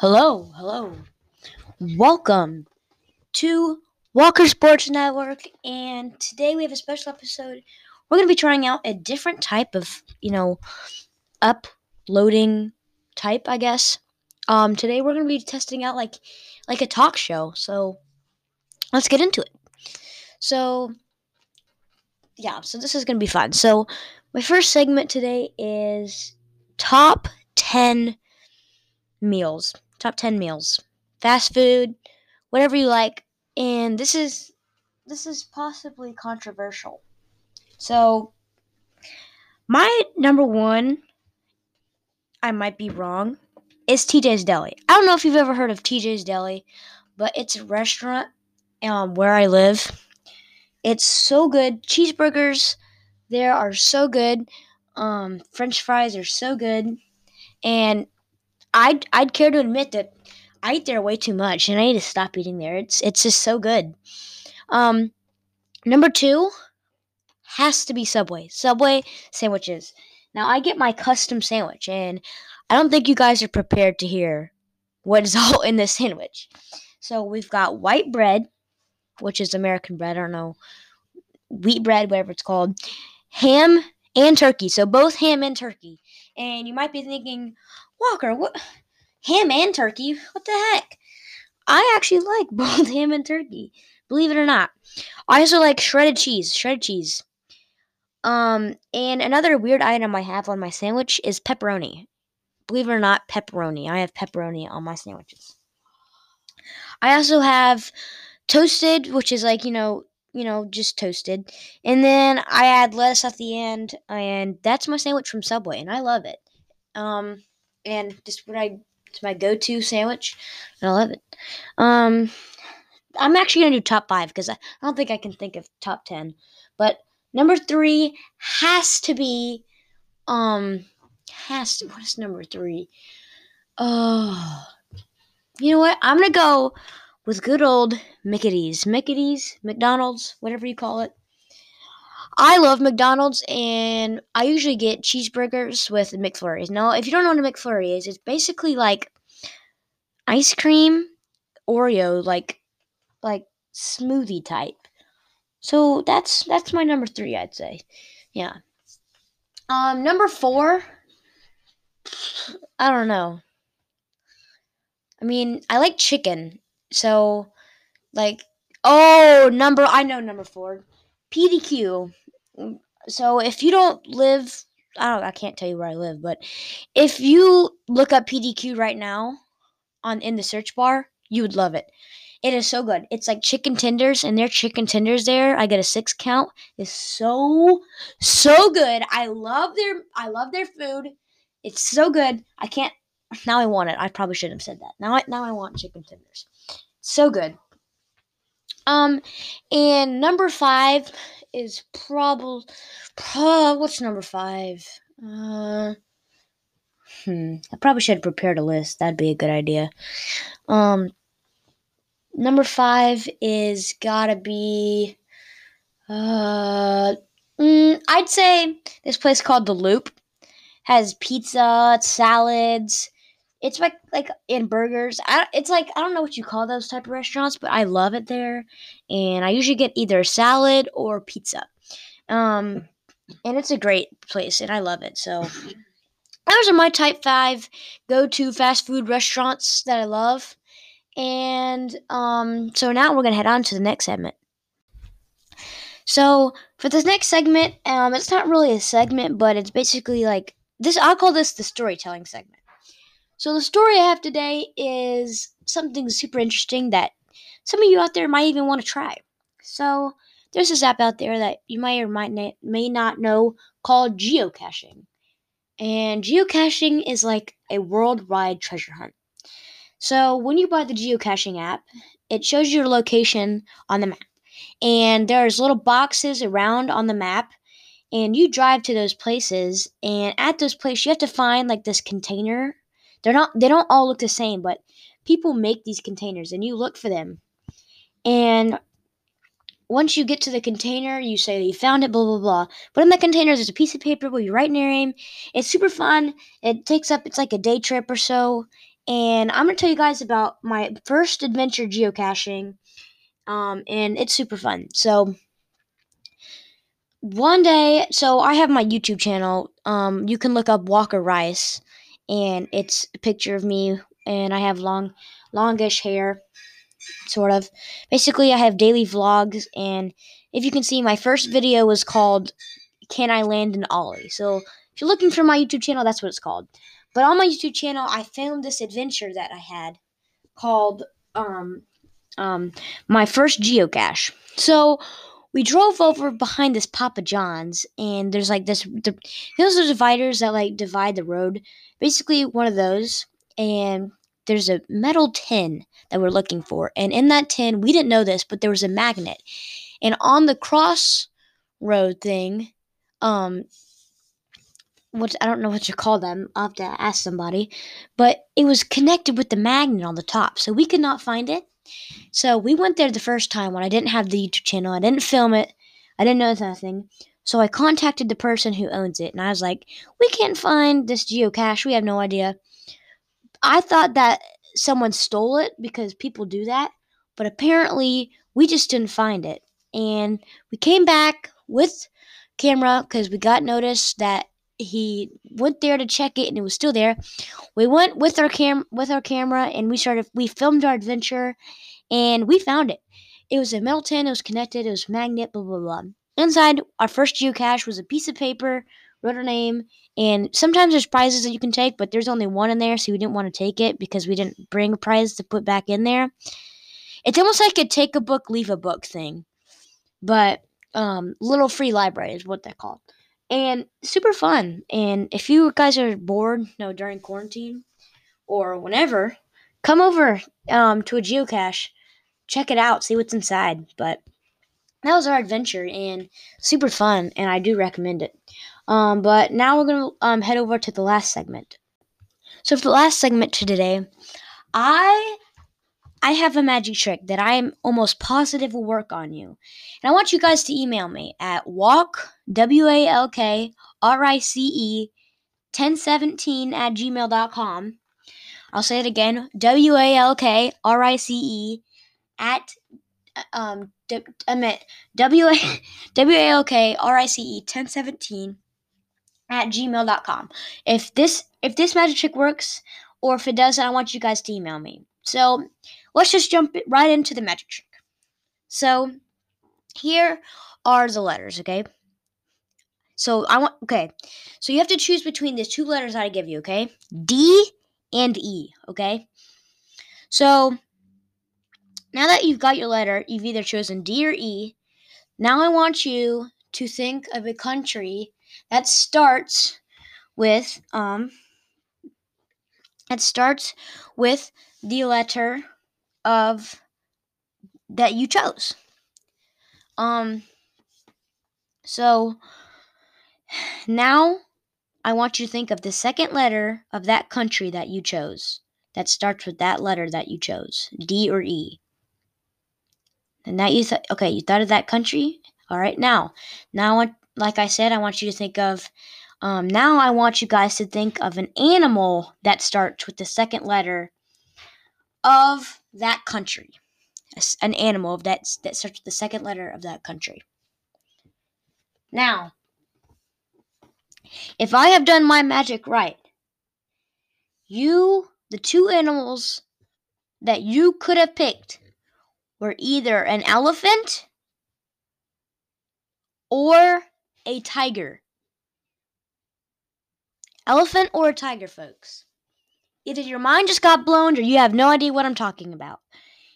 Hello, hello. Welcome to Walker Sports Network, and today we have a special episode. We're going to be trying out a different type of, you know, uploading type, I guess. Um, today we're going to be testing out like like a talk show. So let's get into it. So yeah, so this is going to be fun. So my first segment today is top 10 meals top 10 meals, fast food, whatever you like. And this is this is possibly controversial. So my number 1 I might be wrong is TJ's Deli. I don't know if you've ever heard of TJ's Deli, but it's a restaurant um, where I live. It's so good. Cheeseburgers there are so good. Um, French fries are so good. And I'd I'd care to admit that I eat there way too much, and I need to stop eating there. It's it's just so good. Um, number two has to be Subway. Subway sandwiches. Now I get my custom sandwich, and I don't think you guys are prepared to hear what is all in this sandwich. So we've got white bread, which is American bread. I don't know wheat bread, whatever it's called. Ham and turkey. So both ham and turkey. And you might be thinking, Walker, what ham and turkey? What the heck? I actually like both ham and turkey. Believe it or not. I also like shredded cheese. Shredded cheese. Um, and another weird item I have on my sandwich is pepperoni. Believe it or not, pepperoni. I have pepperoni on my sandwiches. I also have toasted, which is like, you know, you know, just toasted. And then I add lettuce at the end, and that's my sandwich from Subway, and I love it. Um, and just what I it's my go-to sandwich, and I love it. Um, I'm actually gonna do top five because I, I don't think I can think of top ten, but number three has to be, um, has to. What is number three? Oh, you know what? I'm gonna go with good old Mickey's, Mickey's, McDonald's, whatever you call it. I love McDonald's and I usually get cheeseburgers with McFlurries. Now, if you don't know what a McFlurry is, it's basically like ice cream Oreo like like smoothie type. So that's that's my number 3, I'd say. Yeah. Um number 4 I don't know. I mean, I like chicken. So like oh, number I know number 4. PDQ so if you don't live I don't I can't tell you where I live, but if you look up PDQ right now on in the search bar, you would love it. It is so good. It's like chicken tenders and their chicken tenders there. I get a 6 count. is so so good. I love their I love their food. It's so good. I can't now I want it. I probably shouldn't have said that. Now I now I want chicken tenders. So good. Um and number 5 is probably pro- what's number five? Uh, hmm. I probably should have prepared a list. That'd be a good idea. Um, number five is gotta be. Uh, mm, I'd say this place called the Loop has pizza, salads. It's like like in burgers. I, it's like I don't know what you call those type of restaurants, but I love it there, and I usually get either salad or pizza. Um, and it's a great place, and I love it. So those are my type five go-to fast food restaurants that I love. And um, so now we're gonna head on to the next segment. So for this next segment, um, it's not really a segment, but it's basically like this. I'll call this the storytelling segment. So the story I have today is something super interesting that some of you out there might even want to try. So there's this app out there that you might or might may not know called geocaching. And geocaching is like a worldwide treasure hunt. So when you buy the geocaching app, it shows your location on the map. And there's little boxes around on the map and you drive to those places and at those places you have to find like this container. They're not they don't all look the same, but people make these containers and you look for them. And once you get to the container, you say you found it, blah, blah, blah. But in the container, there's a piece of paper where you write your name. It's super fun. It takes up, it's like a day trip or so. and I'm gonna tell you guys about my first adventure geocaching, um, and it's super fun. So one day, so I have my YouTube channel. Um, you can look up Walker Rice, and it's a picture of me, and I have long, longish hair, sort of. Basically, I have daily vlogs, and if you can see, my first video was called "Can I Land an Ollie?" So if you're looking for my YouTube channel, that's what it's called. But on my YouTube channel, I filmed this adventure that I had called um, um, my first geocache. So we drove over behind this Papa John's, and there's like this. Those are dividers that like divide the road. Basically, one of those, and there's a metal tin that we're looking for, and in that tin, we didn't know this, but there was a magnet, and on the cross road thing, um, what I don't know what you call them. I'll have to ask somebody. But it was connected with the magnet on the top, so we could not find it. So we went there the first time when I didn't have the YouTube channel. I didn't film it. I didn't know nothing. So I contacted the person who owns it, and I was like, "We can't find this geocache. We have no idea." I thought that someone stole it because people do that, but apparently we just didn't find it. And we came back with camera because we got notice that he went there to check it and it was still there. We went with our cam with our camera and we started we filmed our adventure and we found it. It was a metal tin, it was connected, it was magnet, blah blah blah. Inside our first geocache was a piece of paper, wrote our name, and sometimes there's prizes that you can take, but there's only one in there, so we didn't want to take it because we didn't bring a prize to put back in there. It's almost like a take a book, leave a book thing. But um, little free library is what they're called and super fun. And if you guys are bored, you know, during quarantine or whenever, come over um, to a geocache, check it out, see what's inside. But that was our adventure and super fun, and I do recommend it. Um, but now we're gonna um, head over to the last segment. So for the last segment to today, I I have a magic trick that I am almost positive will work on you. And I want you guys to email me at walk, W A L K R I C E, 1017 at gmail.com. I'll say it again W A L K R I C E at um, W A L K R I C E 1017 at gmail.com. If this if this magic trick works or if it doesn't, I want you guys to email me. So let's just jump right into the magic trick. So here are the letters, okay? So I want okay. So you have to choose between these two letters that I give you, okay? D and E, okay? So now that you've got your letter, you've either chosen D or E. Now I want you to think of a country that starts with um that starts with the letter of that you chose. Um so now I want you to think of the second letter of that country that you chose that starts with that letter that you chose, D or E. And that you thought okay, you thought of that country? All right, now. Now I want like I said, I want you to think of um, now I want you guys to think of an animal that starts with the second letter of that country. An animal of that, that starts with the second letter of that country. Now, if I have done my magic right, you, the two animals that you could have picked were either an elephant or a tiger. Elephant or a tiger, folks. Either your mind just got blown or you have no idea what I'm talking about.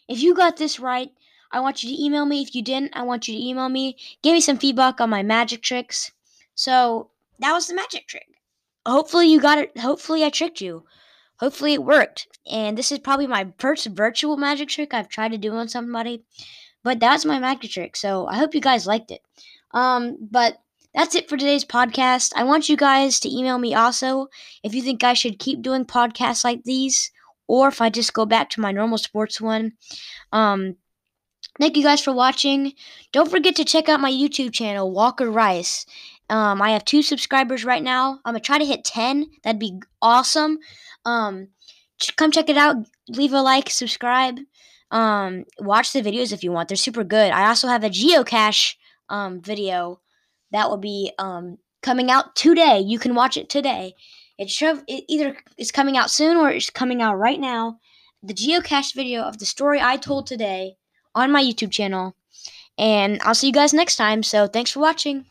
If you got this right, I want you to email me. If you didn't, I want you to email me. Give me some feedback on my magic tricks. So that was the magic trick. Hopefully you got it. Hopefully I tricked you. Hopefully it worked. And this is probably my first virtual magic trick I've tried to do on somebody. But that's my magic trick. So I hope you guys liked it. Um, but that's it for today's podcast. I want you guys to email me also if you think I should keep doing podcasts like these or if I just go back to my normal sports one. Um, thank you guys for watching. Don't forget to check out my YouTube channel, Walker Rice. Um, I have two subscribers right now. I'm gonna try to hit 10. That'd be awesome. Um, come check it out. Leave a like, subscribe. Um, watch the videos if you want. They're super good. I also have a geocache um video that will be um coming out today. You can watch it today. It should it either is coming out soon or it's coming out right now. The geocache video of the story I told today on my YouTube channel. And I'll see you guys next time. So thanks for watching.